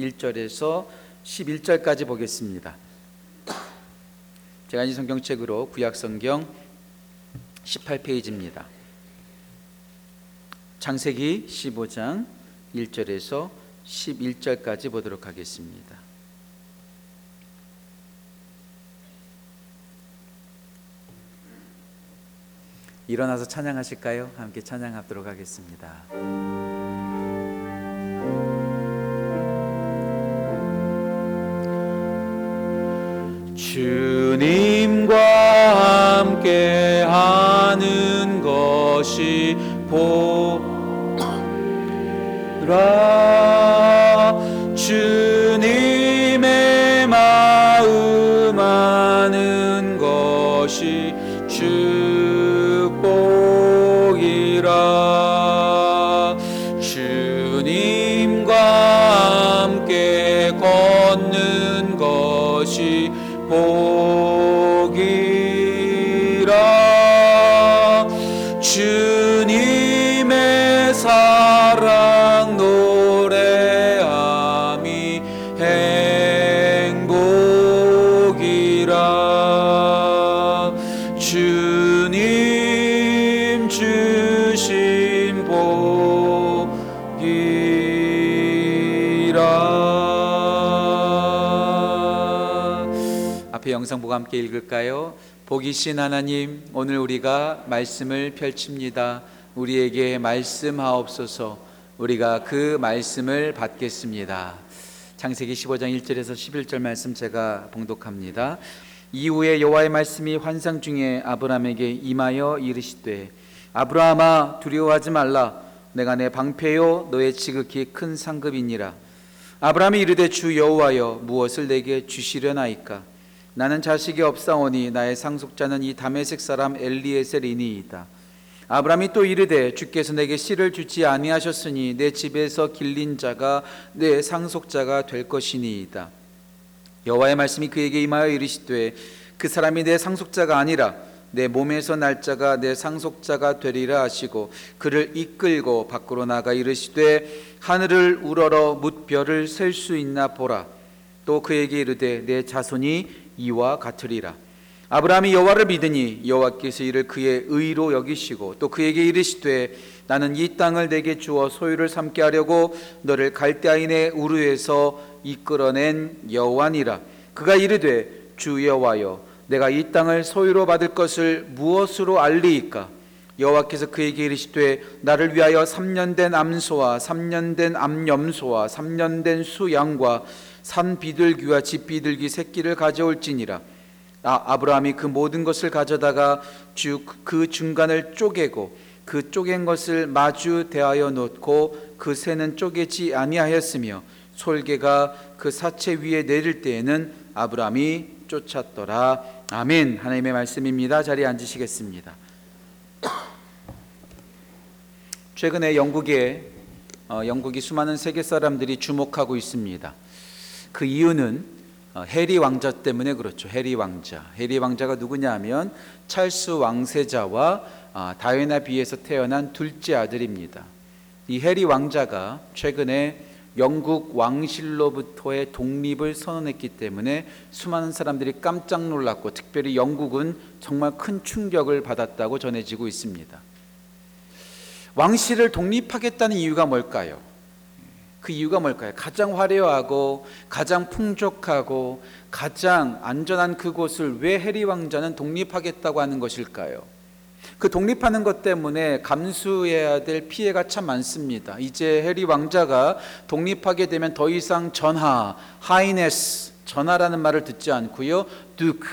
1절에서 11절까지 보겠습니다. 제가 이 성경책으로 구약 성경 18페이지입니다. 창세기 15장 1절에서 11절까지 보도록 하겠습니다. 일어나서 찬양하실까요? 함께 찬양하도록 하겠습니다. 주님과 함께 하는 것이 보라 주님의 사랑 노래함이 행복이라 주님 주신 복이라 앞에 영상 보고 함께 읽을까요? 복이신 하나님 오늘 우리가 말씀을 펼칩니다. 우리에게 말씀하옵소서. 우리가 그 말씀을 받겠습니다. 창세기 15장 1절에서 11절 말씀 제가 봉독합니다. 이후에 여호와의 말씀이 환상 중에 아브라함에게 임하여 이르시되 아브라함아 두려워하지 말라 내가 내 방패요 너의 지극히 큰 상급이니라 아브라함이 이르되 주 여호와여 무엇을 내게 주시려나이까 나는 자식이 없사오니 나의 상속자는 이 다메섹 사람 엘리에셀이니이다. 아브라함이 또 이르되 주께서 내게 씨를 주지 아니하셨으니 내 집에서 길린 자가 내 상속자가 될 것이니이다. 여호와의 말씀이 그에게 임하여 이르시되 그 사람이 내 상속자가 아니라 내 몸에서 날짜가 내 상속자가 되리라 하시고 그를 이끌고 밖으로 나가 이르시되 하늘을 우러러 뭇별을 셀 수 있나 보라. 또 그에게 이르되 내 자손이 이와 같으리라. 아브라함이 여호와를 믿으니 여호와께서 이를 그의 의로 여기시고 또 그에게 이르시되 나는 이 땅을 내게 주어 소유를 삼게 하려고 너를 갈대아인의 우르에서 이끌어낸 여호와니라. 그가 이르되 주 여호와여 내가 이 땅을 소유로 받을 것을 무엇으로 알리이까? 여호와께서 그에게 이르시되 나를 위하여 3년 된 암소와 3년 된 암염소와 3년 된 수양과 산 비둘기와 집 비둘기 새끼를 가져올지니라. 아, 아브라함이 그 모든 것을 가져다가 주 그 중간을 쪼개고 그 쪼갠 것을 마주 대하여 놓고 그 새는 쪼개지 아니하였으며 솔개가 그 사체 위에 내릴 때에는 아브라함이 쫓았더라. 아멘. 하나님의 말씀입니다. 자리에 앉으시겠습니다. 최근에 영국에 어, 영국이 수많은 세계 사람들이 주목하고 있습니다 그 이유는 어, 해리 왕자 때문에 그렇죠. 해리 왕자. 해리 왕자가 누구냐면 찰스 왕세자와 아, 다이애나 비에서 태어난 둘째 아들입니다. 이 해리 왕자가 최근에 영국 왕실로부터의 독립을 선언했기 때문에 수많은 사람들이 깜짝 놀랐고 특별히 영국은 정말 큰 충격을 받았다고 전해지고 있습니다. 왕실을 독립하겠다는 이유가 뭘까요? 그 이유가 뭘까요? 가장 화려하고 가장 풍족하고 가장 안전한 그곳을 왜 해리 왕자는 독립하겠다고 하는 것일까요? 그 독립하는 것 때문에 감수해야 될 피해가 참 많습니다. 이제 해리 왕자가 독립하게 되면 더 이상 전하, 하이네스, 전하라는 말을 듣지 않고요. 듀크,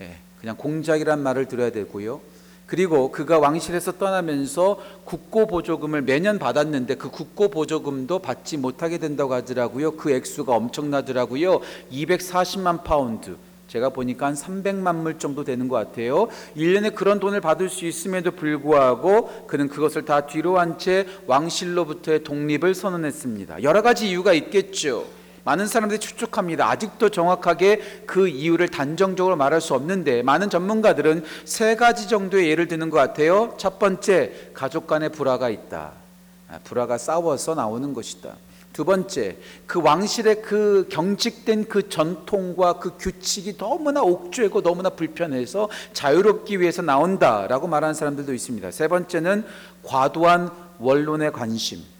예, 그냥 공작이란 말을 들어야 되고요. 그리고 그가 왕실에서 떠나면서 국고 보조금을 매년 받았는데 그 국고 보조금도 받지 못하게 된다고 하더라고요. 그 액수가 엄청나더라고요. 240만 파운드. 제가 보니까 한 300만 불 정도 되는 것 같아요. 1년에 그런 돈을 받을 수 있음에도 불구하고 그는 그것을 다 뒤로 한 채 왕실로부터의 독립을 선언했습니다. 여러 가지 이유가 있겠죠. 많은 사람들이 추측합니다. 아직도 정확하게 그 이유를 단정적으로 말할 수 없는데 많은 전문가들은 세 가지 정도의 예를 드는 것 같아요. 첫 번째, 가족 간의 불화가 있다. 아, 불화가 싸워서 나오는 것이다. 두 번째, 그 왕실의 그 경직된 그 전통과 그 규칙이 너무나 옥죄고 너무나 불편해서 자유롭기 위해서 나온다라고 말하는 사람들도 있습니다. 세 번째는 과도한 원론의 관심.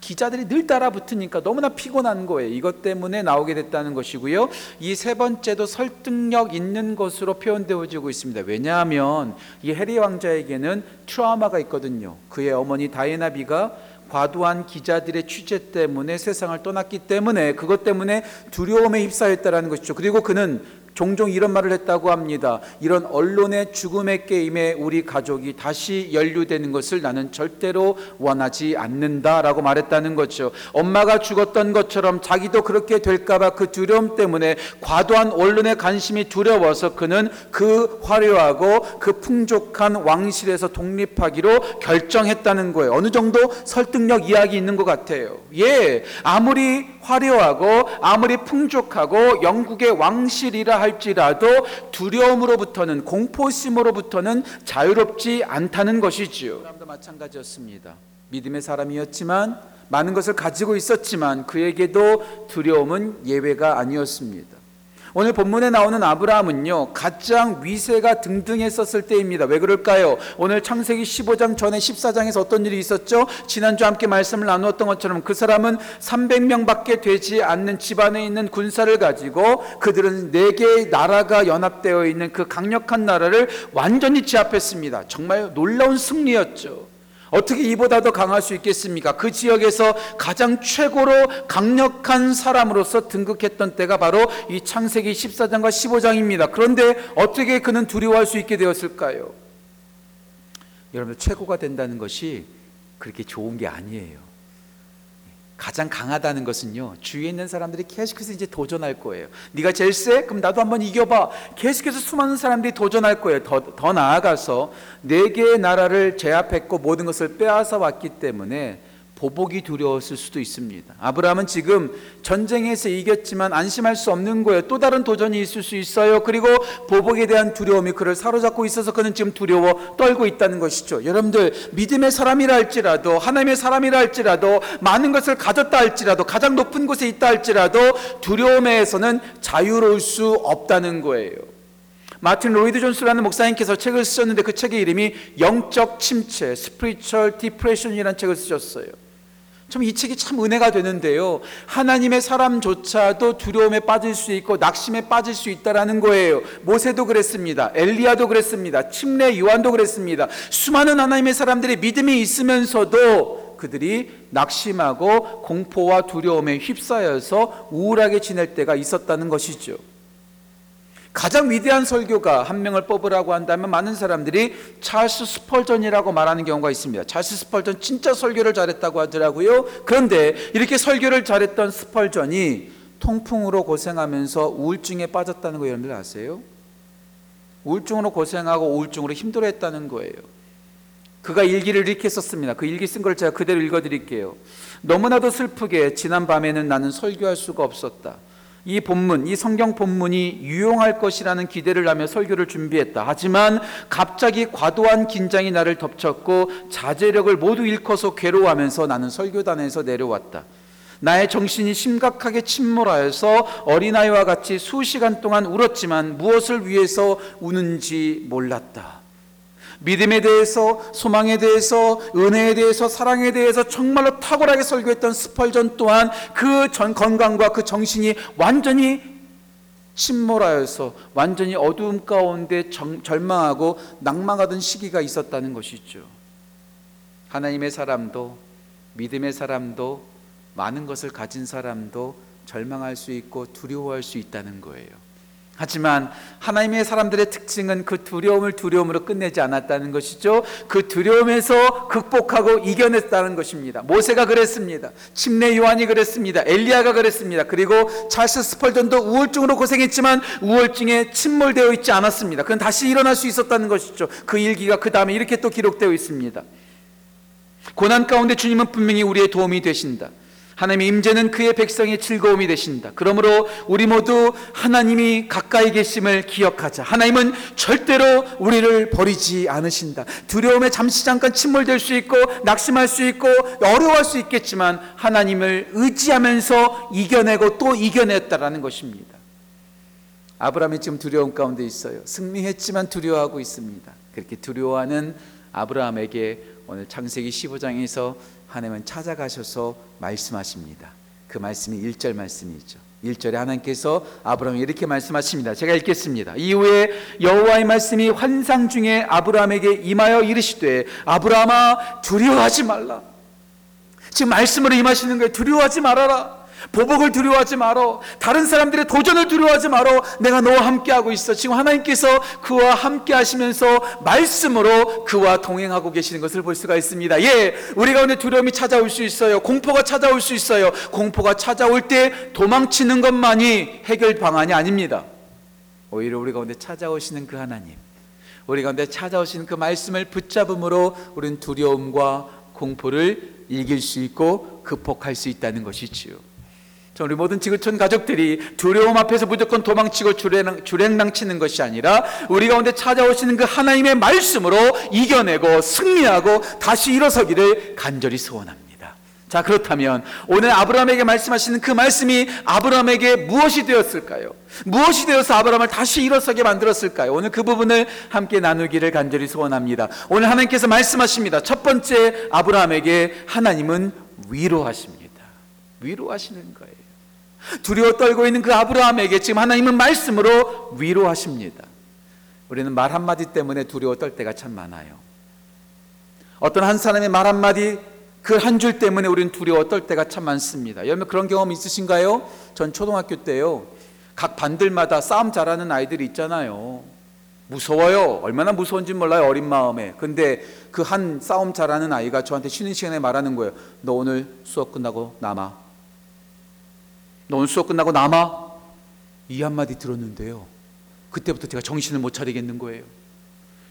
기자들이 늘 따라붙으니까 너무나 피곤한 거예요. 이것 때문에 나오게 됐다는 것이고요. 이 세 번째도 설득력 있는 것으로 표현되어지고 있습니다. 왜냐하면 이 해리 왕자에게는 트라우마가 있거든요. 그의 어머니 다이애나비가 과도한 기자들의 취재 때문에 세상을 떠났기 때문에 그것 때문에 두려움에 휩싸였다라는 것이죠. 그리고 그는 종종 이런 말을 했다고 합니다. 이런 언론의 죽음의 게임에 우리 가족이 다시 연루되는 것을 나는 절대로 원하지 않는다라고 말했다는 거죠. 엄마가 죽었던 것처럼 자기도 그렇게 될까봐 그 두려움 때문에 과도한 언론의 관심이 두려워서 그는 그 화려하고 그 풍족한 왕실에서 독립하기로 결정했다는 거예요. 어느 정도 설득력 이야기 있는 것 같아요. 예, 아무리 화려하고 아무리 풍족하고 영국의 왕실이라 할지라도 두려움으로부터는 공포심으로부터는 자유롭지 않다는 것이지요. 사람도 마찬가지였습니다. 믿음의 사람이었지만 많은 것을 가지고 있었지만 그에게도 두려움은 예외가 아니었습니다. 오늘 본문에 나오는 아브라함은요, 가장 위세가 등등했었을 때입니다. 왜 그럴까요? 오늘 창세기 15장 전에 14장에서 어떤 일이 있었죠? 지난주 함께 말씀을 나누었던 것처럼 그 사람은 300명 밖에 되지 않는 집안에 있는 군사를 가지고 그들은 네 개의 나라가 연합되어 있는 그 강력한 나라를 완전히 제압했습니다. 정말 놀라운 승리였죠. 어떻게 이보다 더 강할 수 있겠습니까? 그 지역에서 가장 최고로 강력한 사람으로서 등극했던 때가 바로 이 창세기 14장과 15장입니다. 그런데 어떻게 그는 두려워할 수 있게 되었을까요? 여러분 최고가 된다는 것이 그렇게 좋은 게 아니에요. 가장 강하다는 것은요 주위에 있는 사람들이 계속해서 이제 도전할 거예요. 네가 제일 세? 그럼 나도 한번 이겨봐. 계속해서 수많은 사람들이 도전할 거예요. 더, 더 나아가서 네 개의 나라를 제압했고 모든 것을 빼앗아 왔기 때문에 보복이 두려웠을 수도 있습니다. 아브라함은 지금 전쟁에서 이겼지만 안심할 수 없는 거예요. 또 다른 도전이 있을 수 있어요. 그리고 보복에 대한 두려움이 그를 사로잡고 있어서 그는 지금 두려워 떨고 있다는 것이죠. 여러분들 믿음의 사람이라 할지라도 하나님의 사람이라 할지라도 많은 것을 가졌다 할지라도 가장 높은 곳에 있다 할지라도 두려움에서는 자유로울 수 없다는 거예요. 마틴 로이드 존스라는 목사님께서 책을 쓰셨는데 그 책의 이름이 영적 침체, Spiritual Depression이라는 책을 쓰셨어요. 참 이 책이 참 은혜가 되는데요. 하나님의 사람조차도 두려움에 빠질 수 있고 낙심에 빠질 수 있다라는 거예요. 모세도 그랬습니다. 엘리야도 그랬습니다. 침례 요한도 그랬습니다. 수많은 하나님의 사람들이 믿음이 있으면서도 그들이 낙심하고 공포와 두려움에 휩싸여서 우울하게 지낼 때가 있었다는 것이죠. 가장 위대한 설교가 한 명을 뽑으라고 한다면 많은 사람들이 찰스 스펄전이라고 말하는 경우가 있습니다. 찰스 스펄전 진짜 설교를 잘했다고 하더라고요. 그런데 이렇게 설교를 잘했던 스펄전이 통풍으로 고생하면서 우울증에 빠졌다는 거 여러분들 아세요? 우울증으로 고생하고 우울증으로 힘들어했다는 거예요. 그가 일기를 이렇게 썼습니다. 그 일기 쓴 걸 제가 그대로 읽어드릴게요. 너무나도 슬프게 지난 밤에는 나는 설교할 수가 없었다. 이 본문, 이 성경 본문이 유용할 것이라는 기대를 하며 설교를 준비했다. 하지만 갑자기 과도한 긴장이 나를 덮쳤고 자제력을 모두 잃고서 괴로워하면서 나는 설교단에서 내려왔다. 나의 정신이 심각하게 침몰하여서 어린아이와 같이 수시간 동안 울었지만 무엇을 위해서 우는지 몰랐다. 믿음에 대해서, 소망에 대해서, 은혜에 대해서, 사랑에 대해서 정말로 탁월하게 설교했던 스펄전 또한 그 전 건강과 그 정신이 완전히 침몰하여서 완전히 어두움 가운데 정, 절망하고 낭망하던 시기가 있었다는 것이죠. 하나님의 사람도 믿음의 사람도 많은 것을 가진 사람도 절망할 수 있고 두려워할 수 있다는 거예요. 하지만 하나님의 사람들의 특징은 그 두려움을 두려움으로 끝내지 않았다는 것이죠. 그 두려움에서 극복하고 이겨냈다는 것입니다. 모세가 그랬습니다. 침례 요한이 그랬습니다. 엘리야가 그랬습니다. 그리고 찰스 스펄전도 우울증으로 고생했지만 우울증에 침몰되어 있지 않았습니다. 그건 다시 일어날 수 있었다는 것이죠. 그 일기가 그 다음에 이렇게 또 기록되어 있습니다. 고난 가운데 주님은 분명히 우리의 도움이 되신다. 하나님의 임재는 그의 백성의 즐거움이 되신다. 그러므로 우리 모두 하나님이 가까이 계심을 기억하자. 하나님은 절대로 우리를 버리지 않으신다. 두려움에 잠시 잠깐 침몰될 수 있고 낙심할 수 있고 어려워할 수 있겠지만 하나님을 의지하면서 이겨내고 또 이겨냈다라는 것입니다. 아브라함이 지금 두려움 가운데 있어요. 승리했지만 두려워하고 있습니다. 그렇게 두려워하는 아브라함에게 오늘 창세기 15장에서 하나님은 찾아가셔서 말씀하십니다. 그 말씀이 1절 말씀이죠. 1절에 하나님께서 아브라함에 이렇게 말씀하십니다. 제가 읽겠습니다. 이후에 여호와의 말씀이 환상 중에 아브라함에게 임하여 이르시되 아브라함아 두려워하지 말라. 지금 말씀으로 임하시는 거예요. 두려워하지 말아라. 보복을 두려워하지 말어. 다른 사람들의 도전을 두려워하지 말어. 내가 너와 함께하고 있어. 지금 하나님께서 그와 함께 하시면서 말씀으로 그와 동행하고 계시는 것을 볼 수가 있습니다. 예, 우리가 오늘 두려움이 찾아올 수 있어요. 공포가 찾아올 수 있어요. 공포가 찾아올 때 도망치는 것만이 해결 방안이 아닙니다. 오히려 우리 가운데 찾아오시는 그 하나님, 우리 가운데 찾아오시는 그 말씀을 붙잡음으로 우리는 두려움과 공포를 이길 수 있고 극복할 수 있다는 것이지요. 자, 우리 모든 지구촌 가족들이 두려움 앞에서 무조건 도망치고 주랭랑치는 것이 아니라 우리 가운데 찾아오시는 그 하나님의 말씀으로 이겨내고 승리하고 다시 일어서기를 간절히 소원합니다. 자, 그렇다면 오늘 아브라함에게 말씀하시는 그 말씀이 아브라함에게 무엇이 되었을까요? 무엇이 되어서 아브라함을 다시 일어서게 만들었을까요? 오늘 그 부분을 함께 나누기를 간절히 소원합니다. 오늘 하나님께서 말씀하십니다. 첫 번째 아브라함에게 하나님은 위로하십니다. 위로하시는 거예요. 두려워 떨고 있는 그 아브라함에게 지금 하나님은 말씀으로 위로하십니다. 우리는 말 한마디 때문에 두려워 떨 때가 참 많아요. 어떤 한 사람의 말 한마디 그 한 줄 때문에 우리는 두려워 떨 때가 참 많습니다. 여러분 그런 경험 있으신가요? 전 초등학교 때요. 각 반들마다 싸움 잘하는 아이들이 있잖아요. 무서워요. 얼마나 무서운지 몰라요. 어린 마음에. 근데 그 한 싸움 잘하는 아이가 저한테 쉬는 시간에 말하는 거예요. 너 오늘 수업 끝나고 남아. 너 오늘 수업 끝나고 남아? 이 한마디 들었는데요. 그때부터 제가 정신을 못 차리겠는 거예요.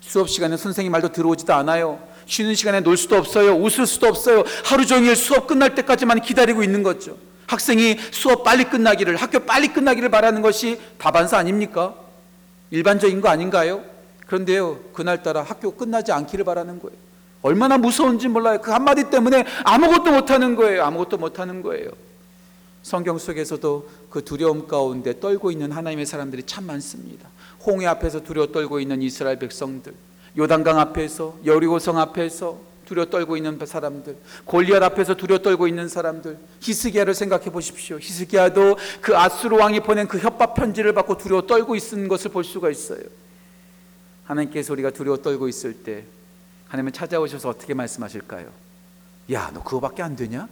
수업 시간에 선생님 말도 들어오지도 않아요. 쉬는 시간에 놀 수도 없어요. 웃을 수도 없어요. 하루 종일 수업 끝날 때까지만 기다리고 있는 거죠. 학생이 수업 빨리 끝나기를, 학교 빨리 끝나기를 바라는 것이 다반사 아닙니까? 일반적인 거 아닌가요? 그런데요, 그날따라 학교 끝나지 않기를 바라는 거예요. 얼마나 무서운지 몰라요. 그 한마디 때문에 아무것도 못하는 거예요. 아무것도 못하는 거예요. 성경 속에서도 그 두려움 가운데 떨고 있는 하나님의 사람들이 참 많습니다. 홍해 앞에서 두려워 떨고 있는 이스라엘 백성들, 요단강 앞에서 여리고성 앞에서 두려워 떨고 있는 사람들, 골리앗 앞에서 두려워 떨고 있는 사람들, 히스기야를 생각해 보십시오. 히스기야도 그 아수르 왕이 보낸 그 협박 편지를 받고 두려워 떨고 있는 것을 볼 수가 있어요. 하나님께서 우리가 두려워 떨고 있을 때 하나님은 찾아오셔서 어떻게 말씀하실까요? 야, 너 그거밖에 안 되냐?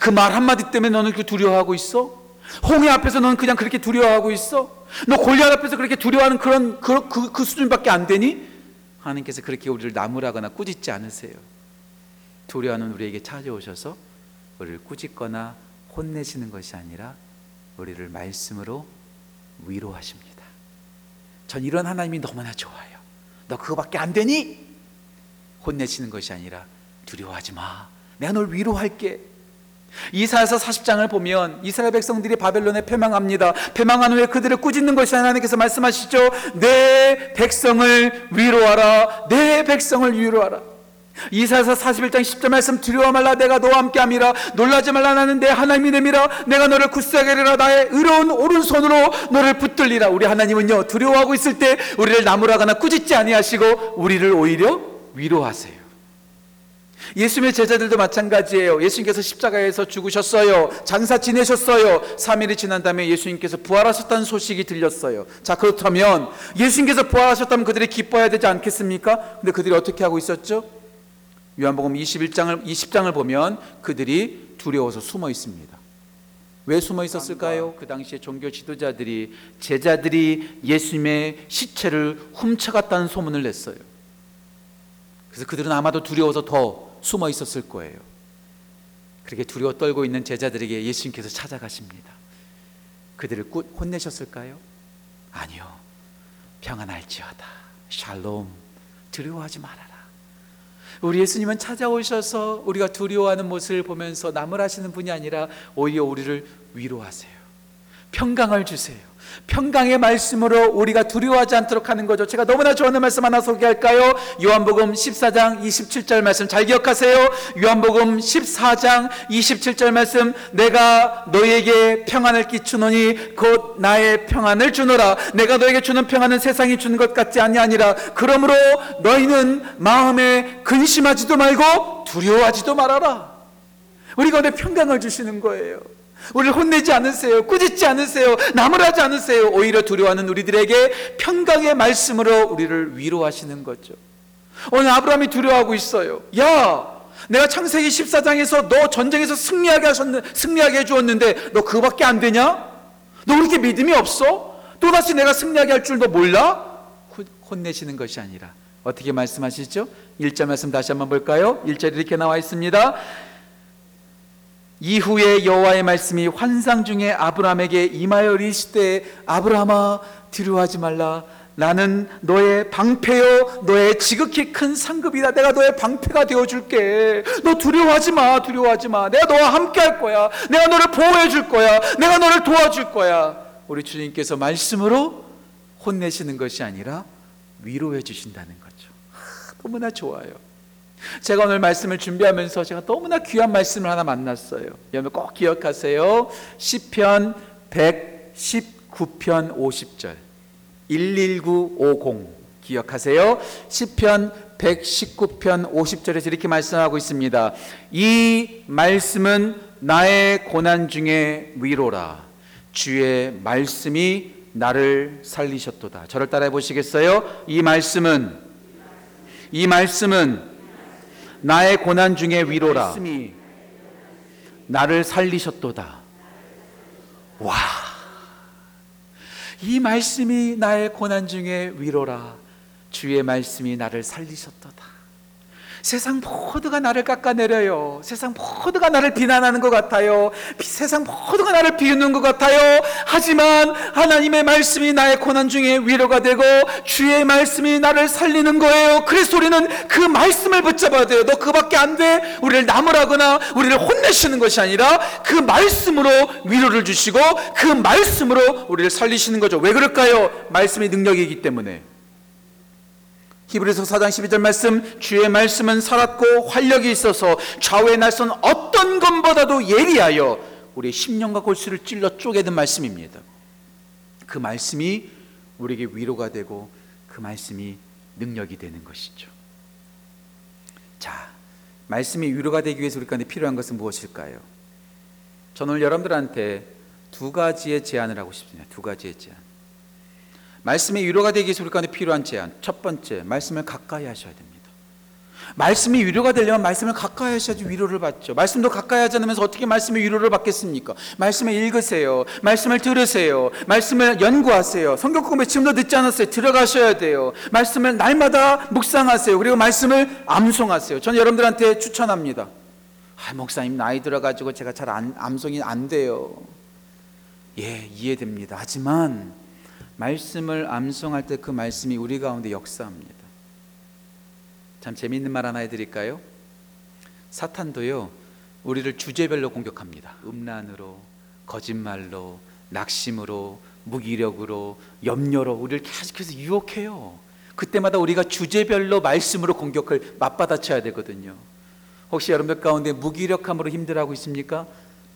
그 말 한마디 때문에 너는 그 두려워하고 있어? 홍해 앞에서 너는 그냥 그렇게 두려워하고 있어? 너 골리앗 앞에서 그렇게 두려워하는 그런 그, 그, 그 수준밖에 안 되니? 하나님께서 그렇게 우리를 나무라거나 꾸짖지 않으세요. 두려워하는 우리에게 찾아오셔서 우리를 꾸짖거나 혼내시는 것이 아니라 우리를 말씀으로 위로하십니다. 전 이런 하나님이 너무나 좋아요. 너 그거밖에 안 되니? 혼내시는 것이 아니라 두려워하지 마. 내가 널 위로할게. 이사야서 40장을 보면 이스라엘 백성들이 바벨론에 패망합니다. 패망한 후에 그들을 꾸짖는 것이 하나님께서 말씀하시죠. 내 백성을 위로하라. 내 백성을 위로하라. 이사야서 41장 10절 말씀 두려워 말라 내가 너와 함께 함이라 놀라지 말라 나는 내 하나님이 됨이라 내가 너를 굳세게 하리라 나의 의로운 오른손으로 너를 붙들리라 우리 하나님은요 두려워하고 있을 때 우리를 나무라거나 꾸짖지 아니하시고 우리를 오히려 위로하세요 예수님의 제자들도 마찬가지예요. 예수님께서 십자가에서 죽으셨어요. 장사 지내셨어요. 3일이 지난 다음에 예수님께서 부활하셨다는 소식이 들렸어요. 자, 그렇다면 예수님께서 부활하셨다면 그들이 기뻐해야 되지 않겠습니까? 근데 그들이 어떻게 하고 있었죠? 요한복음 21장을 20장을 보면 그들이 두려워서 숨어 있습니다. 왜 숨어 있었을까요? 그 당시에 종교 지도자들이 제자들이 예수님의 시체를 훔쳐갔다는 소문을 냈어요. 그래서 그들은 아마도 두려워서 더 숨어 있었을 거예요. 그렇게 두려워 떨고 있는 제자들에게 예수님께서 찾아가십니다. 그들을 혼내셨을까요? 아니요. 평안할지어다. 샬롬. 두려워하지 말아라. 우리 예수님은 찾아오셔서 우리가 두려워하는 모습을 보면서 나무라시는 분이 아니라 오히려 우리를 위로하세요. 평강을 주세요. 평강의 말씀으로 우리가 두려워하지 않도록 하는 거죠. 제가 너무나 좋아하는 말씀 하나 소개할까요? 요한복음 14장 27절 말씀 잘 기억하세요. 요한복음 14장 27절 말씀 내가 너에게 평안을 끼치노니 곧 나의 평안을 주노라. 내가 너에게 주는 평안은 세상이 주는 것 같지 아니하니라. 그러므로 너희는 마음에 근심하지도 말고 두려워하지도 말아라. 우리 가운데 평강을 주시는 거예요. 우리를 혼내지 않으세요. 꾸짖지 않으세요. 나무라지 않으세요. 오히려 두려워하는 우리들에게 평강의 말씀으로 우리를 위로하시는 거죠. 오늘 아브라함이 두려워하고 있어요. 야, 내가 창세기 14장에서 너 전쟁에서 승리하게 하셨는 승리하게 해 주었는데 너 그거밖에 안 되냐? 너 그렇게 믿음이 없어? 또다시 내가 승리하게 할 줄 너 몰라? 혼- 혼내시는 것이 아니라 어떻게 말씀하시죠? 1절 말씀 다시 한번 볼까요? 1절 이렇게 나와 있습니다. 이후에 여호와의 말씀이 환상 중에 아브라함에게 임하여 이르시되 아브라함아 두려워하지 말라. 나는 너의 방패요 너의 지극히 큰 상급이다. 내가 너의 방패가 되어 줄게. 너 두려워하지 마 두려워하지 마. 내가 너와 함께 할 거야. 내가 너를 보호해 줄 거야. 내가 너를 도와줄 거야. 우리 주님께서 말씀으로 혼내시는 것이 아니라 위로해 주신다는 거죠. 하, 너무나 좋아요 제가 오늘 말씀을 준비하면서 제가 너무나 귀한 말씀을 하나 만났어요. 여러분 꼭 기억하세요. 시편 119편 50절. 11950 기억하세요. 시편 119편 50절에서 이렇게 말씀하고 있습니다. 이 말씀은 나의 고난 중에 위로라. 주의 말씀이 나를 살리셨도다. 저를 따라해 보시겠어요? 이 말씀은 이 말씀은 나의 고난 중에 위로라. 나를 살리셨도다. 와. 이 말씀이 나의 고난 중에 위로라. 주의 말씀이 나를 살리셨도다. 세상 모두가 나를 깎아내려요. 세상 모두가 나를 비난하는 것 같아요. 비- 세상 모두가 나를 비웃는 것 같아요. 하지만 하나님의 말씀이 나의 고난 중에 위로가 되고 주의 말씀이 나를 살리는 거예요. 그래서 우리는 그 말씀을 붙잡아야 돼요. 너 그밖에 안 돼. 우리를 나무라거나 우리를 혼내시는 것이 아니라 그 말씀으로 위로를 주시고 그 말씀으로 우리를 살리시는 거죠. 왜 그럴까요? 말씀이 능력이기 때문에. 히브리서 4장 12절 말씀 주의 말씀은 살았고 활력이 있어서 좌우의 날선 어떤 것보다도 예리하여 우리의 심령과 골수를 찔러 쪼개는 말씀입니다. 그 말씀이 우리에게 위로가 되고 그 말씀이 능력이 되는 것이죠. 자, 말씀이 위로가 되기 위해서 우리 가운데 필요한 것은 무엇일까요? 저는 여러분들한테 두 가지의 제안을 하고 싶습니다. 두 가지의 제안. 말씀이 위로가 되기 위해서 우리 가운데 필요한 제안. 첫 번째, 말씀을 가까이 하셔야 됩니다. 말씀이 위로가 되려면 말씀을 가까이 하셔야지 위로를 받죠. 말씀도 가까이 하지 않으면서 어떻게 말씀의 위로를 받겠습니까? 말씀을 읽으세요. 말씀을 들으세요. 말씀을 연구하세요. 성경 공부 지금도 늦지 않았어요. 들어가셔야 돼요. 말씀을 날마다 묵상하세요. 그리고 말씀을 암송하세요. 저는 여러분들한테 추천합니다. 아, 목사님 나이 들어가지고 제가 잘 안, 암송이 안 돼요. 예, 이해됩니다. 하지만 말씀을 암송할 때 그 말씀이 우리 가운데 역사합니다. 참 재미있는 말 하나 해드릴까요? 사탄도요, 우리를 주제별로 공격합니다. 음란으로, 거짓말로, 낙심으로, 무기력으로, 염려로 우리를 계속해서 유혹해요. 그때마다 우리가 주제별로 말씀으로 공격을 맞받아쳐야 되거든요. 혹시 여러분들 가운데 무기력함으로 힘들어하고 있습니까?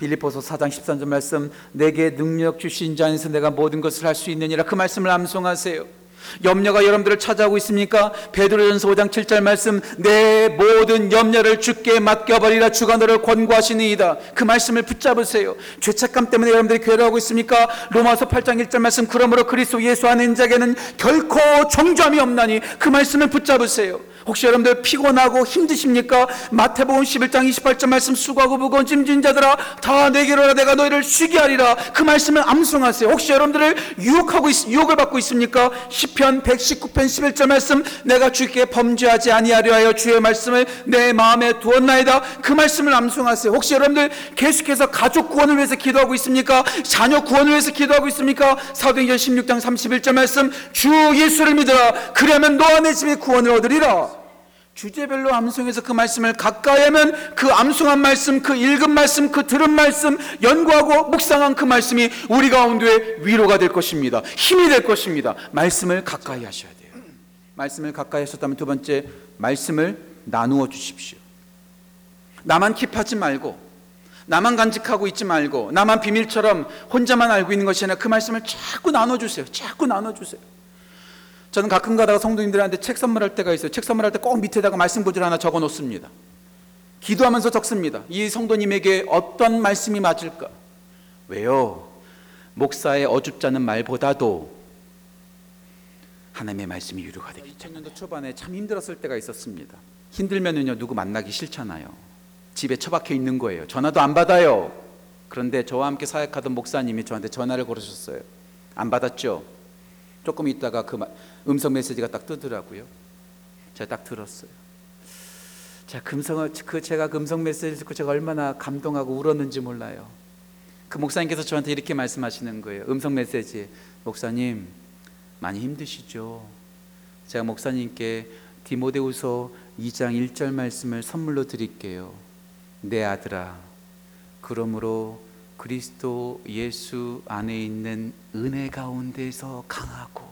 빌립보서 4장 13절 말씀 내게 능력 주신 자 안에서 내가 모든 것을 할 수 있느니라 그 말씀을 암송하세요. 염려가 여러분들을 찾아오고 있습니까? 베드로전서 5장 7절 말씀 내 모든 염려를 주께 맡겨버리라 주가 너를 권고하시니이다 그 말씀을 붙잡으세요 죄책감 때문에 여러분들이 괴로워하고 있습니까? 로마서 8장 1절 말씀 그러므로 그리스도 예수 안에 있는 자에게는 결코 정죄함이 없나니 그 말씀을 붙잡으세요 혹시 여러분들 피곤하고 힘드십니까? 마태복음 11장 28절 말씀 수고하고 무거운 짐진 자들아 다 내게로 오라 내가 너희를 쉬게 하리라 그 말씀을 암송하세요 혹시 여러분들을 유혹하고 있, 유혹을 받고 있습니까? 시편 119편 11절 말씀 내가 주께 범죄하지 아니하려 하여 주의 말씀을 내 마음에 두었나이다 그 말씀을 암송하세요 혹시 여러분들 계속해서 가족 구원을 위해서 기도하고 있습니까? 자녀 구원을 위해서 기도하고 있습니까? 사도행전 16장 31절 말씀 주 예수를 믿으라 그러면 너와 내 집이 구원을 얻으리라 주제별로 암송해서 그 말씀을 가까이 하면 그 암송한 말씀, 그 읽은 말씀, 그 들은 말씀, 연구하고 묵상한 그 말씀이 우리 가운데 위로가 될 것입니다. 힘이 될 것입니다. 말씀을 가까이 하셔야 돼요. 말씀을 가까이 하셨다면 두 번째, 말씀을 나누어 주십시오. 나만 킵하지 말고, 나만 간직하고 있지 말고, 나만 비밀처럼 혼자만 알고 있는 것이 아니라 그 말씀을 자꾸 나눠주세요. 자꾸 나눠주세요. 저는 가끔 가다가 성도님들한테 책 선물할 때가 있어요. 책 선물할 때 꼭 밑에다가 말씀 구절 하나 적어 놓습니다. 기도하면서 적습니다. 이 성도님에게 어떤 말씀이 맞을까? 왜요? 목사의 어줍잖은 말보다도 하나님의 말씀이 유료가 되기 때문에 2000년도 초반에 참 힘들었을 때가 있었습니다. 힘들면은요 누구 만나기 싫잖아요. 집에 처박혀 있는 거예요. 전화도 안 받아요. 그런데 저와 함께 사역하던 목사님이 저한테 전화를 걸으셨어요. 안 받았죠? 조금 있다가 그 마- 음성 메시지가 딱 뜨더라고요. 제가 딱 들었어요. 자, 금성을 그 제가 금성 메시지 듣고 제가 얼마나 감동하고 울었는지 몰라요. 그 목사님께서 저한테 이렇게 말씀하시는 거예요. 음성 메시지. 목사님, 많이 힘드시죠? 제가 목사님께 디모데후서 2장 1절 말씀을 선물로 드릴게요. 내 아들아, 그러므로 그리스도 예수 안에 있는 은혜 가운데서 강하고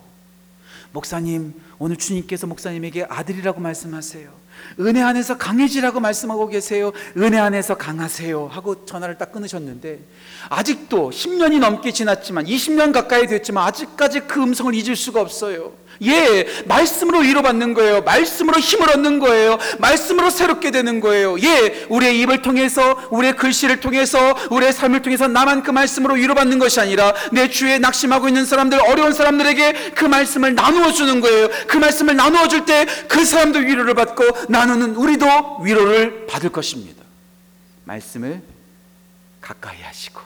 목사님 오늘 주님께서 목사님에게 아들이라고 말씀하세요. 은혜 안에서 강해지라고 말씀하고 계세요. 은혜 안에서 강하세요. 하고 전화를 딱 끊으셨는데 아직도 10년이 넘게 지났지만 20년 가까이 됐지만 아직까지 그 음성을 잊을 수가 없어요. 예, 말씀으로 위로받는 거예요. 말씀으로 힘을 얻는 거예요. 말씀으로 새롭게 되는 거예요. 예, 우리의 입을 통해서, 우리의 글씨를 통해서, 우리의 삶을 통해서 나만 그 말씀으로 위로받는 것이 아니라 내 주위에 낙심하고 있는 사람들, 어려운 사람들에게 그 말씀을 나누어 주는 거예요. 그 말씀을 나누어 줄 때 그 사람도 위로를 받고 나누는 우리도 위로를 받을 것입니다. 말씀을 가까이 하시고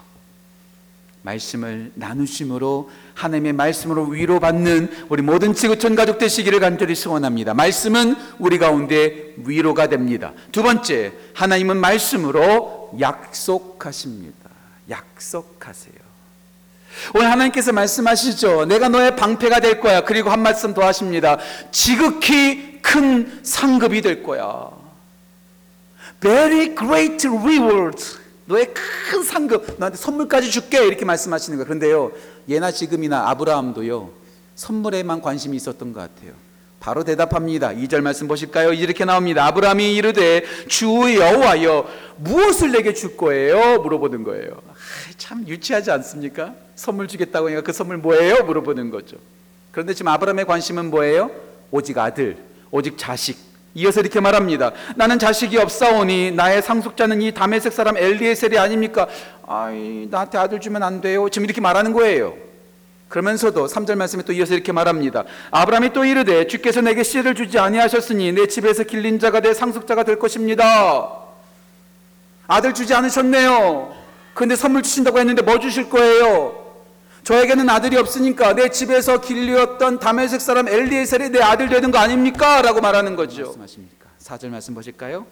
말씀을 나누심으로 하나님의 말씀으로 위로받는 우리 모든 지구촌 가족 되시기를 간절히 소원합니다. 말씀은 우리 가운데 위로가 됩니다. 두 번째, 하나님은 말씀으로 약속하십니다. 약속하세요. 오늘 하나님께서 말씀하시죠. 내가 너의 방패가 될 거야. 그리고 한 말씀 더 하십니다. 지극히 큰 상급이 될 거야. Very great reward. 너의 큰 상급, 너한테 선물까지 줄게. 이렇게 말씀하시는 거예요. 그런데요, 예나 지금이나 아브라함도요, 선물에만 관심이 있었던 것 같아요. 바로 대답합니다. 2절 말씀 보실까요? 이렇게 나옵니다. 아브라함이 이르되 주 여호와여 무엇을 내게 줄 거예요? 물어보는 거예요. 아, 참 유치하지 않습니까? 선물 주겠다고 하니까 그 선물 뭐예요? 물어보는 거죠. 그런데 지금 아브라함의 관심은 뭐예요? 오직 아들, 오직 자식. 이어서 이렇게 말합니다. 나는 자식이 없사오니 나의 상속자는 이 다메섹 사람 엘리에셀이 아닙니까? 아이 나한테 아들 주면 안 돼요. 지금 이렇게 말하는 거예요. 그러면서도 3절 말씀에 또 이어서 이렇게 말합니다. 아브라함이 또 이르되 주께서 내게 씨를 주지 아니하셨으니 내 집에서 길린 자가 내 상속자가 될 것입니다. 아들 주지 않으셨네요. 근데 선물 주신다고 했는데 뭐 주실 거예요? 저에게는 아들이 없으니까 내 집에서 길리었던 다메섹 사람 엘리에셀이 내 아들 되는 거 아닙니까? 라고 말하는 거죠. 말씀하십니까? 4절 말씀 보실까요?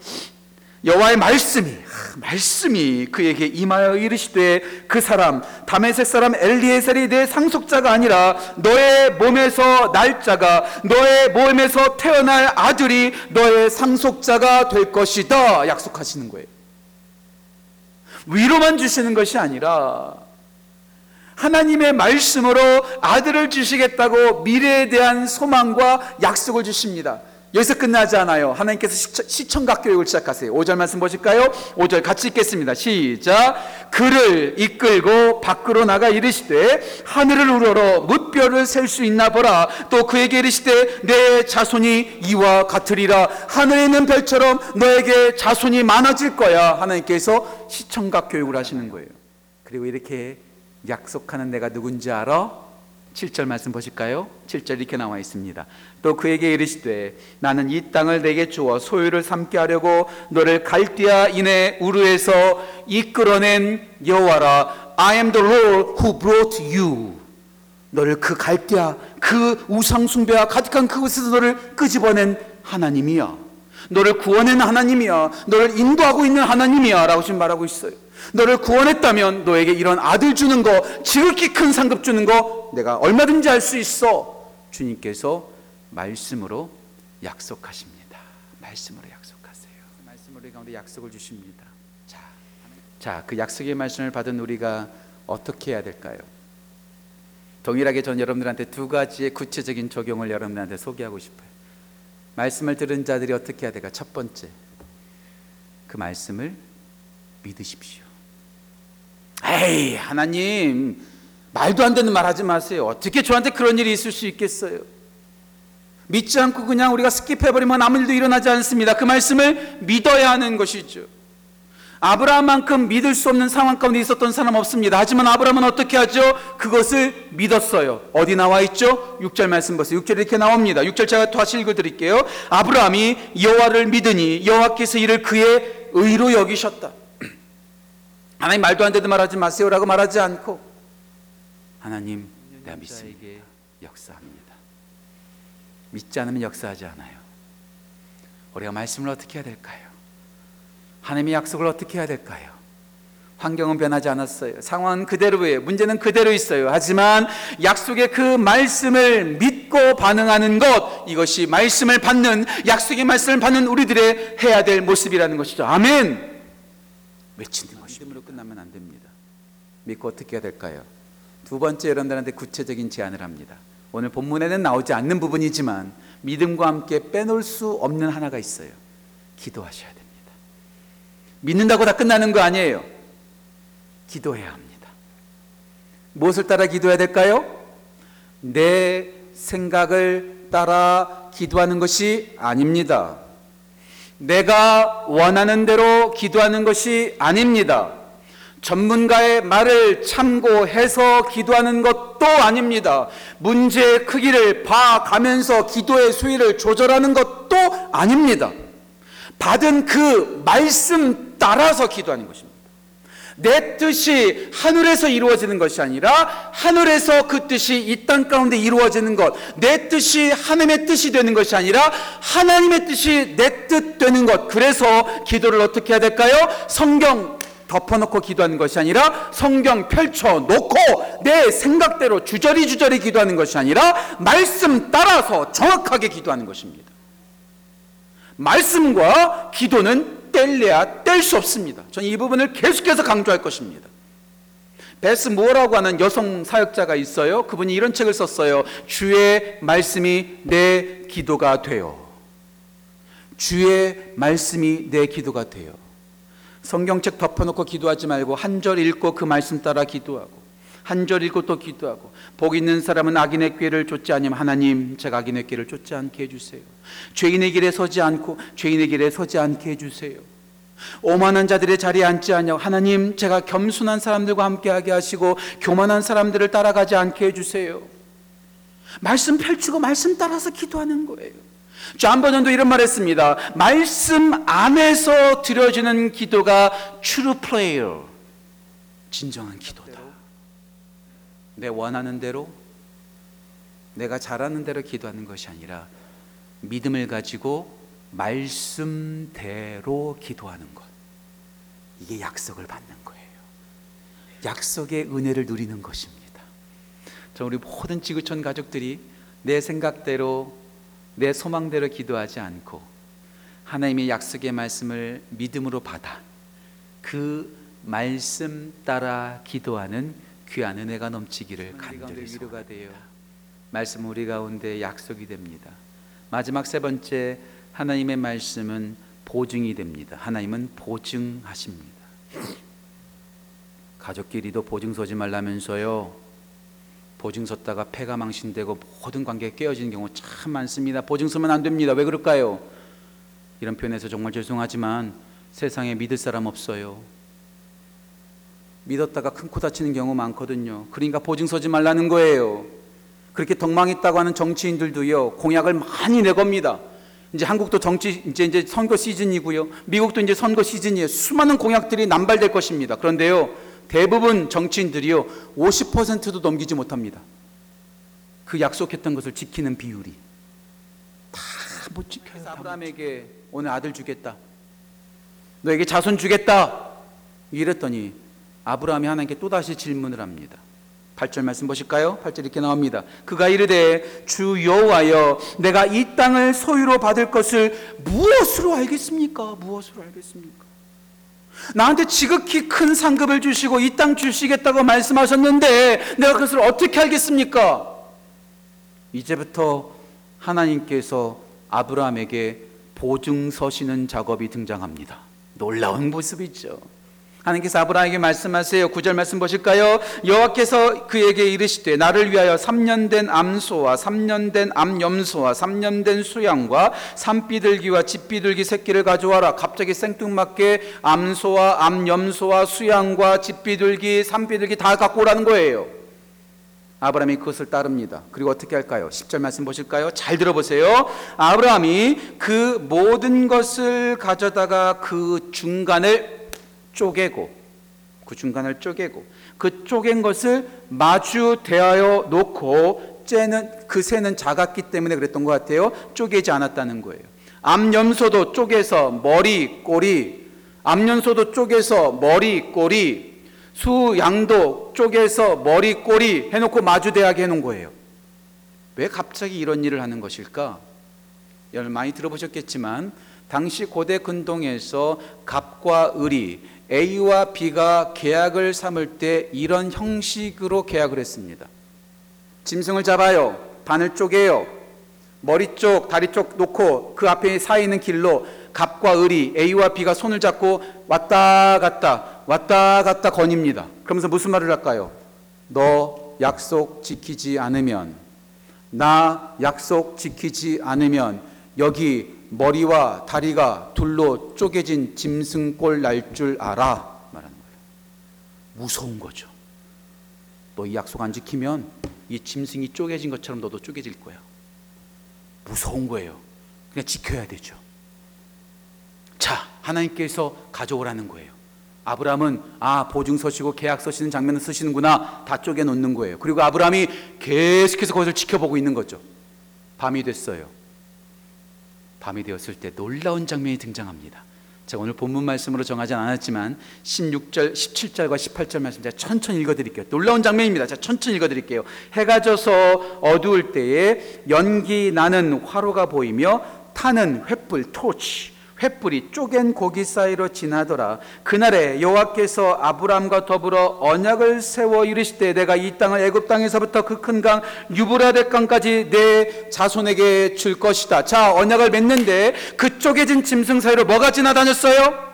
여호와의 말씀이 하, 말씀이 그에게 임하여 이르시되 그 사람 다메섹 사람 엘리에셀이 내 상속자가 아니라 너의 몸에서 날 자가 너의 몸에서 태어날 아들이 너의 상속자가 될 것이다 약속하시는 거예요. 위로만 주시는 것이 아니라 하나님의 말씀으로 아들을 주시겠다고 미래에 대한 소망과 약속을 주십니다. 여기서 끝나지 않아요. 하나님께서 시청, 시청각 교육을 시작하세요. 5절 말씀 보실까요? 5절 같이 읽겠습니다. 시작. 그를 이끌고 밖으로 나가 이르시되 하늘을 우러러 뭇별을 셀 수 있나 보라. 또 그에게 이르시되 내 자손이 이와 같으리라. 하늘에 있는 별처럼 너에게 자손이 많아질 거야. 하나님께서 시청각 교육을 하시는 거예요. 그리고 이렇게 약속하는 내가 누군지 알아? 7절 말씀 보실까요? 7절 이렇게 나와 있습니다. 또 그에게 이르시되 나는 이 땅을 내게 주어 소유를 삼게 하려고 너를 갈대아 인의 우르에서 이끌어낸 여호와라 I am the Lord who brought you 너를 그 갈대아 그 우상 숭배와 가득한 그곳에서 너를 끄집어낸 하나님이야 너를 구원한 하나님이야 너를 인도하고 있는 하나님이야 라고 지금 말하고 있어요 너를 구원했다면 너에게 이런 아들 주는 거 지극히 큰 상급 주는 거 내가 얼마든지 할 수 있어 주님께서 말씀으로 약속하십니다 말씀으로 약속하세요. 말씀으로 우리 가운데 약속을 주십니다. 자, 자, 그 약속의 말씀을 받은 우리가 어떻게 해야 될까요? 동일하게 전 여러분들한테 두 가지의 구체적인 적용을 여러분들한테 소개하고 싶어요. 말씀을 들은 자들이 어떻게 해야 될까? 첫 번째, 그 말씀을 믿으십시오. 에이, 하나님, 말도 안 되는 말 하지 마세요. 어떻게 저한테 그런 일이 있을 수 있겠어요? 믿지 않고 그냥 우리가 스킵해버리면 아무 일도 일어나지 않습니다. 그 말씀을 믿어야 하는 것이죠. 아브라함만큼 믿을 수 없는 상황 가운데 있었던 사람 없습니다. 하지만 아브라함은 어떻게 하죠? 그것을 믿었어요. 어디 나와 있죠? 6절 말씀 보세요. 6절 이렇게 나옵니다. 6절 제가 다시 읽어 드릴게요. 아브라함이 여호와를 믿으니 여호와께서 이를 그의 의로 여기셨다. 하나님 말도 안 되는 말 하지 마세요라고 말하지 않고 하나님 내가 믿습니다. 역사합니다. 믿지 않으면 역사하지 않아요. 우리가 말씀을 어떻게 해야 될까요? 하나님의 약속을 어떻게 해야 될까요? 환경은 변하지 않았어요. 상황은 그대로예요. 문제는 그대로 있어요. 하지만 약속의 그 말씀을 믿고 반응하는 것, 이것이 말씀을 받는, 약속의 말씀을 받는 우리들의 해야 될 모습이라는 것이죠. 아멘! 외치는 것이 믿음으로 끝나면 안 됩니다. 믿고 어떻게 해야 될까요? 두 번째 여러분들한테 구체적인 제안을 합니다. 오늘 본문에는 나오지 않는 부분이지만 믿음과 함께 빼놓을 수 없는 하나가 있어요. 기도하셔야 됩니다. 믿는다고 다 끝나는 거 아니에요. 기도해야 합니다. 무엇을 따라 기도해야 될까요? 내 생각을 따라 기도하는 것이 아닙니다. 내가 원하는 대로 기도하는 것이 아닙니다. 전문가의 말을 참고해서 기도하는 것도 아닙니다. 문제의 크기를 봐가면서 기도의 수위를 조절하는 것도 아닙니다. 받은 그 말씀 따라서 기도하는 것입니다. 내 뜻이 하늘에서 이루어지는 것이 아니라 하늘에서 그 뜻이 이 땅 가운데 이루어지는 것. 내 뜻이 하나님의 뜻이 되는 것이 아니라 하나님의 뜻이 내 뜻 되는 것. 그래서 기도를 어떻게 해야 될까요? 성경 덮어놓고 기도하는 것이 아니라 성경 펼쳐놓고 내 생각대로 주저리 주저리 기도하는 것이 아니라 말씀 따라서 정확하게 기도하는 것입니다. 말씀과 기도는 뗄래야 뗄 수 없습니다. 저는 이 부분을 계속해서 강조할 것입니다. 베스 모어라고 하는 여성 사역자가 있어요. 그분이 이런 책을 썼어요. 주의 말씀이 내 기도가 돼요. 주의 말씀이 내 기도가 돼요. 성경책 덮어놓고 기도하지 말고 한 절 읽고 그 말씀 따라 기도하고 한 절 읽고 또 기도하고 복 있는 사람은 악인의 꾀를 쫓지 않으면 하나님 제가 악인의 꾀를 쫓지 않게 해주세요. 죄인의 길에 서지 않고 죄인의 길에 서지 않게 해주세요. 오만한 자들의 자리에 앉지 않냐 하나님 제가 겸손한 사람들과 함께하게 하시고 교만한 사람들을 따라가지 않게 해주세요. 말씀 펼치고 말씀 따라서 기도하는 거예요. 존 번연도 이런 말 했습니다. 말씀 안에서 드려지는 기도가 true prayer, 진정한 기도다. 내 원하는 대로, 내가 잘하는 대로 기도하는 것이 아니라 믿음을 가지고 말씀대로 기도하는 것. 이게 약속을 받는 거예요. 약속의 은혜를 누리는 것입니다. 저 우리 모든 지구촌 가족들이 내 생각대로 내 소망대로 기도하지 않고 하나님의 약속의 말씀을 믿음으로 받아 그 말씀 따라 기도하는 귀한 은혜가 넘치기를 간절히 돼요. 말씀 우리 가운데 약속이 됩니다. 마지막 세 번째 하나님의 말씀은 보증이 됩니다. 하나님은 보증하십니다. 가족끼리도 보증 서지 말라면서요. 보증 섰다가 폐가 망신되고 모든 관계가 깨어지는 경우 참 많습니다. 보증 서면 안 됩니다. 왜 그럴까요? 이런 표현에서 정말 죄송하지만 세상에 믿을 사람 없어요. 믿었다가 큰 코 다치는 경우 많거든요. 그러니까 보증 서지 말라는 거예요. 그렇게 덕망 있다고 하는 정치인들도요 공약을 많이 내겁니다. 이제 한국도 정치 이제 이제 선거 시즌이고요. 미국도 이제 선거 시즌이에요. 수많은 공약들이 남발될 것입니다. 그런데요 대부분 정치인들이요 50%도 넘기지 못합니다. 그 약속했던 것을 지키는 비율이 다 못 지켜요. 아브라함에게 오늘 아들 주겠다. 너에게 자손 주겠다. 이랬더니 아브라함이 하나님께 또 다시 질문을 합니다. 8절 말씀 보실까요? 8절 이렇게 나옵니다. 그가 이르되 주 여호와여 내가 이 땅을 소유로 받을 것을 무엇으로 알겠습니까? 무엇으로 알겠습니까? 나한테 지극히 큰 상급을 주시고 이 땅 주시겠다고 말씀하셨는데 내가 그것을 어떻게 알겠습니까? 이제부터 하나님께서 아브라함에게 보증 서시는 작업이 등장합니다. 놀라운 모습이죠. 하나님께서 아브라함에게 말씀하세요. 구절 말씀 보실까요? 여호와께서 그에게 이르시되 나를 위하여 3년 된 암소와 3년 된 암염소와 3년 된 수양과 산비둘기와 집비둘기 새끼를 가져와라. 갑자기 생뚱맞게 암소와 암염소와 수양과 집비둘기, 산비둘기 다 갖고 오라는 거예요. 아브라함이 그것을 따릅니다. 그리고 어떻게 할까요? 10절 말씀 보실까요? 잘 들어보세요. 아브라함이 그 모든 것을 가져다가 그 중간을 쪼개고 그 중간을 쪼개고 그 쪼갠 것을 마주 대하여 놓고 째는 그 새는 작았기 때문에 그랬던 것 같아요. 쪼개지 않았다는 거예요. 암염소도 쪼개서 머리, 꼬리, 암염소도 쪼개서 머리, 꼬리, 수양도 쪼개서 머리, 꼬리 해놓고 마주 대하게 해놓은 거예요. 왜 갑자기 이런 일을 하는 것일까? 여러분 많이 들어보셨겠지만 당시 고대 근동에서 갑과 을이 A와 B가 계약을 삼을 때 이런 형식으로 계약을 했습니다. 짐승을 잡아요. 반을 쪼개요. 머리 쪽, 다리 쪽 놓고 그 앞에 사 있는 길로 갑과 을이 A와 B가 손을 잡고 왔다 갔다 왔다 갔다 거닙니다. 그러면서 무슨 말을 할까요? 너 약속 지키지 않으면 나 약속 지키지 않으면 여기 머리와 다리가 둘로 쪼개진 짐승꼴 날 줄 알아 말하는 거예요. 무서운 거죠. 너 이 약속 안 지키면 이 짐승이 쪼개진 것처럼 너도 쪼개질 거야. 무서운 거예요. 그냥 지켜야 되죠. 자, 하나님께서 가져오라는 거예요. 아브라함은 아 보증 서 시고 계약 서 시는 장면을 쓰시는구나 다 쪼개 놓는 거예요. 그리고 아브라함이 계속해서 그것을 지켜보고 있는 거죠. 밤이 됐어요. 밤이 되었을 때 놀라운 장면이 등장합니다. 제가 오늘 본문 말씀으로 정하지 않았지만 16절, 17절과 18절 말씀 제가 천천히 읽어드릴게요. 놀라운 장면입니다. 제가 천천히 읽어드릴게요. 해가 져서 어두울 때에 연기 나는 화로가 보이며 타는 횃불 토치 횃불이 쪼갠 고기 사이로 지나더라. 그날에 여호와께서 아브람과 더불어 언약을 세워 이르시되 내가 이 땅을 애굽 땅에서부터 그 큰 강 유브라데 강까지 내 자손에게 줄 것이다. 자, 언약을 맺는데 그 쪼개진 짐승 사이로 뭐가 지나다녔어요?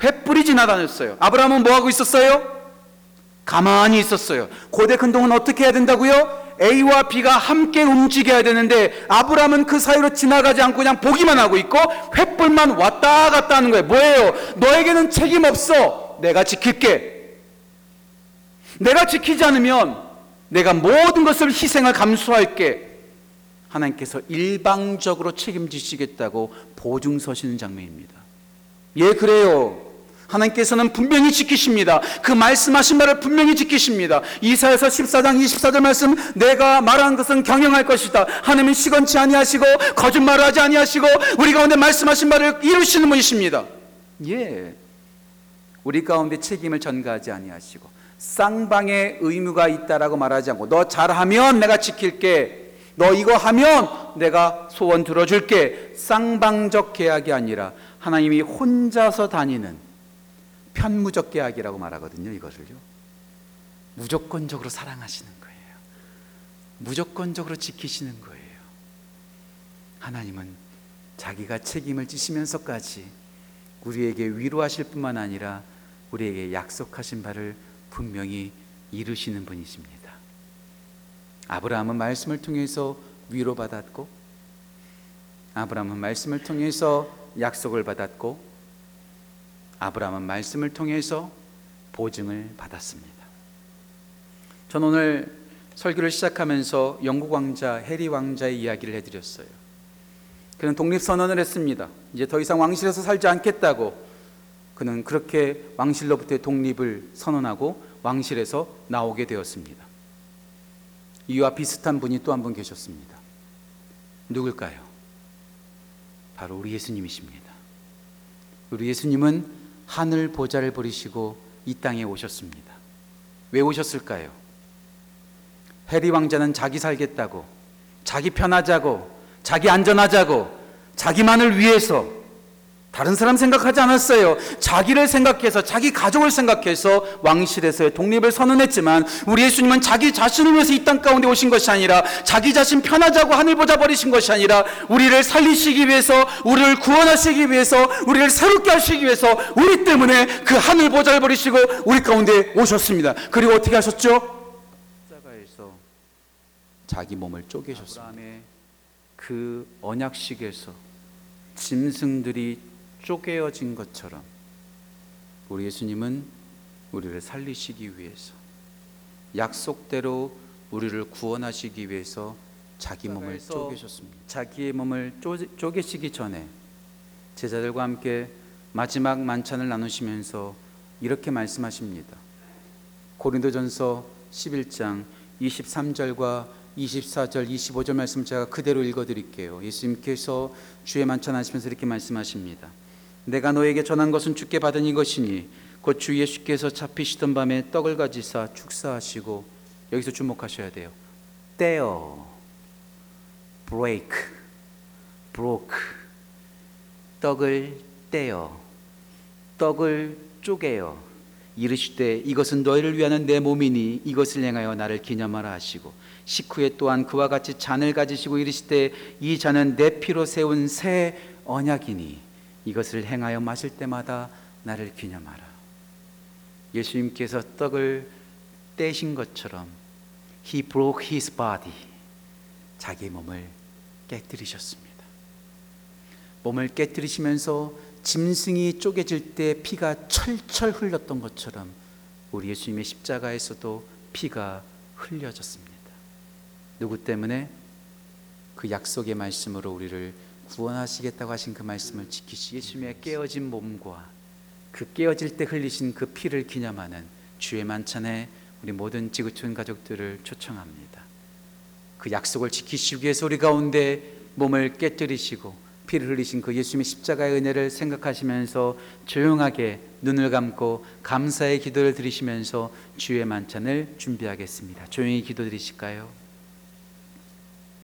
횃불이 지나다녔어요. 아브라함은 뭐 하고 있었어요? 가만히 있었어요. 고대 근동은 어떻게 해야 된다고요? A와 B가 함께 움직여야 되는데 아브라함은 그 사이로 지나가지 않고 그냥 보기만 하고 있고 횃불만 왔다 갔다 하는 거예요. 뭐예요? 너에게는 책임 없어. 내가 지킬게. 내가 지키지 않으면 내가 모든 것을 희생을 감수할게. 하나님께서 일방적으로 책임지시겠다고 보증 서시는 장면입니다. 예, 그래요. 하나님께서는 분명히 지키십니다. 그 말씀하신 말을 분명히 지키십니다. 이사야서 14장 24절 말씀 내가 말한 것은 경영할 것이다. 하나님은 시건치 아니하시고 거짓말을 하지 아니하시고 우리 가운데 말씀하신 말을 이루시는 분이십니다. 예. 우리 가운데 책임을 전가하지 아니하시고 쌍방의 의무가 있다라고 말하지 않고 너 잘하면 내가 지킬게. 너 이거 하면 내가 소원 들어줄게. 쌍방적 계약이 아니라 하나님이 혼자서 다니는 편무적 계약이라고 말하거든요. 이것을요. 무조건적으로 사랑하시는 거예요. 무조건적으로 지키시는 거예요. 하나님은 자기가 책임을 지시면서까지 우리에게 위로하실 뿐만 아니라 우리에게 약속하신 바를 분명히 이루시는 분이십니다. 아브라함은 말씀을 통해서 위로받았고 아브라함은 말씀을 통해서 약속을 받았고 아브라함은 말씀을 통해서 보증을 받았습니다. 전 오늘 설교를 시작하면서 영국 왕자 해리 왕자의 이야기를 해드렸어요. 그는 독립 선언을 했습니다. 이제 더 이상 왕실에서 살지 않겠다고 그는 그렇게 왕실로부터의 독립을 선언하고 왕실에서 나오게 되었습니다. 이와 비슷한 분이 또 한 분 계셨습니다. 누굴까요? 바로 우리 예수님이십니다. 우리 예수님은 하늘 보좌를 버리시고 이 땅에 오셨습니다. 왜 오셨을까요? 해리 왕자는 자기 살겠다고, 자기 편하자고, 자기 안전하자고, 자기만을 위해서 다른 사람 생각하지 않았어요. 자기를 생각해서 자기 가족을 생각해서 왕실에서의 독립을 선언했지만 우리 예수님은 자기 자신을 위해서 이 땅 가운데 오신 것이 아니라 자기 자신 편하자고 하늘 보자 버리신 것이 아니라 우리를 살리시기 위해서 우리를 구원하시기 위해서 우리를 새롭게 하시기 위해서 우리 때문에 그 하늘 보좌를 버리시고 우리 가운데 오셨습니다. 그리고 어떻게 하셨죠? 십자가에서 자기 몸을 쪼개셨습니다. 그 언약식에서 짐승들이 쪼개어진 것처럼 우리 예수님은 우리를 살리시기 위해서 약속대로 우리를 구원하시기 위해서 자기 몸을 쪼개셨습니다. 자기의 몸을 쪼, 쪼개시기 전에 제자들과 함께 마지막 만찬을 나누시면서 이렇게 말씀하십니다. 고린도전서 11장 23절과 24절, 25절 말씀 제가 그대로 읽어 드릴게요. 예수님께서 주의 만찬 하시면서 이렇게 말씀하십니다. 내가 너에게 전한 것은 주께 받은 이것이니 곧 주 예수께서 잡히시던 밤에 떡을 가지사 축사하시고 여기서 주목하셔야 돼요. 떼어 break broke 떡을 떼어 떡을 쪼개어 이르시되 이것은 너희를 위하는 내 몸이니 이것을 행하여 나를 기념하라 하시고 식후에 또한 그와 같이 잔을 가지시고 이르시되 이 잔은 내 피로 세운 새 언약이니 이것을 행하여 마실 때마다 나를 기념하라. 예수님께서 떡을 떼신 것처럼 He broke his body. 자기 몸을 깨뜨리셨습니다. 몸을 깨뜨리시면서 짐승이 쪼개질 때 피가 철철 흘렀던 것처럼 우리 예수님의 십자가에서도 피가 흘려졌습니다. 누구 때문에? 그 약속의 말씀으로 우리를 구원하시겠다고 하신 그 말씀을 지키시 예수님의 깨어진 몸과 그 깨어질 때 흘리신 그 피를 기념하는 주의 만찬에 우리 모든 지구촌 가족들을 초청합니다. 그 약속을 지키시기 위해서 우리 가운데 몸을 깨뜨리시고 피를 흘리신 그 예수님의 십자가의 은혜를 생각하시면서 조용하게 눈을 감고 감사의 기도를 드리시면서 주의 만찬을 준비하겠습니다. 조용히 기도 드리실까요?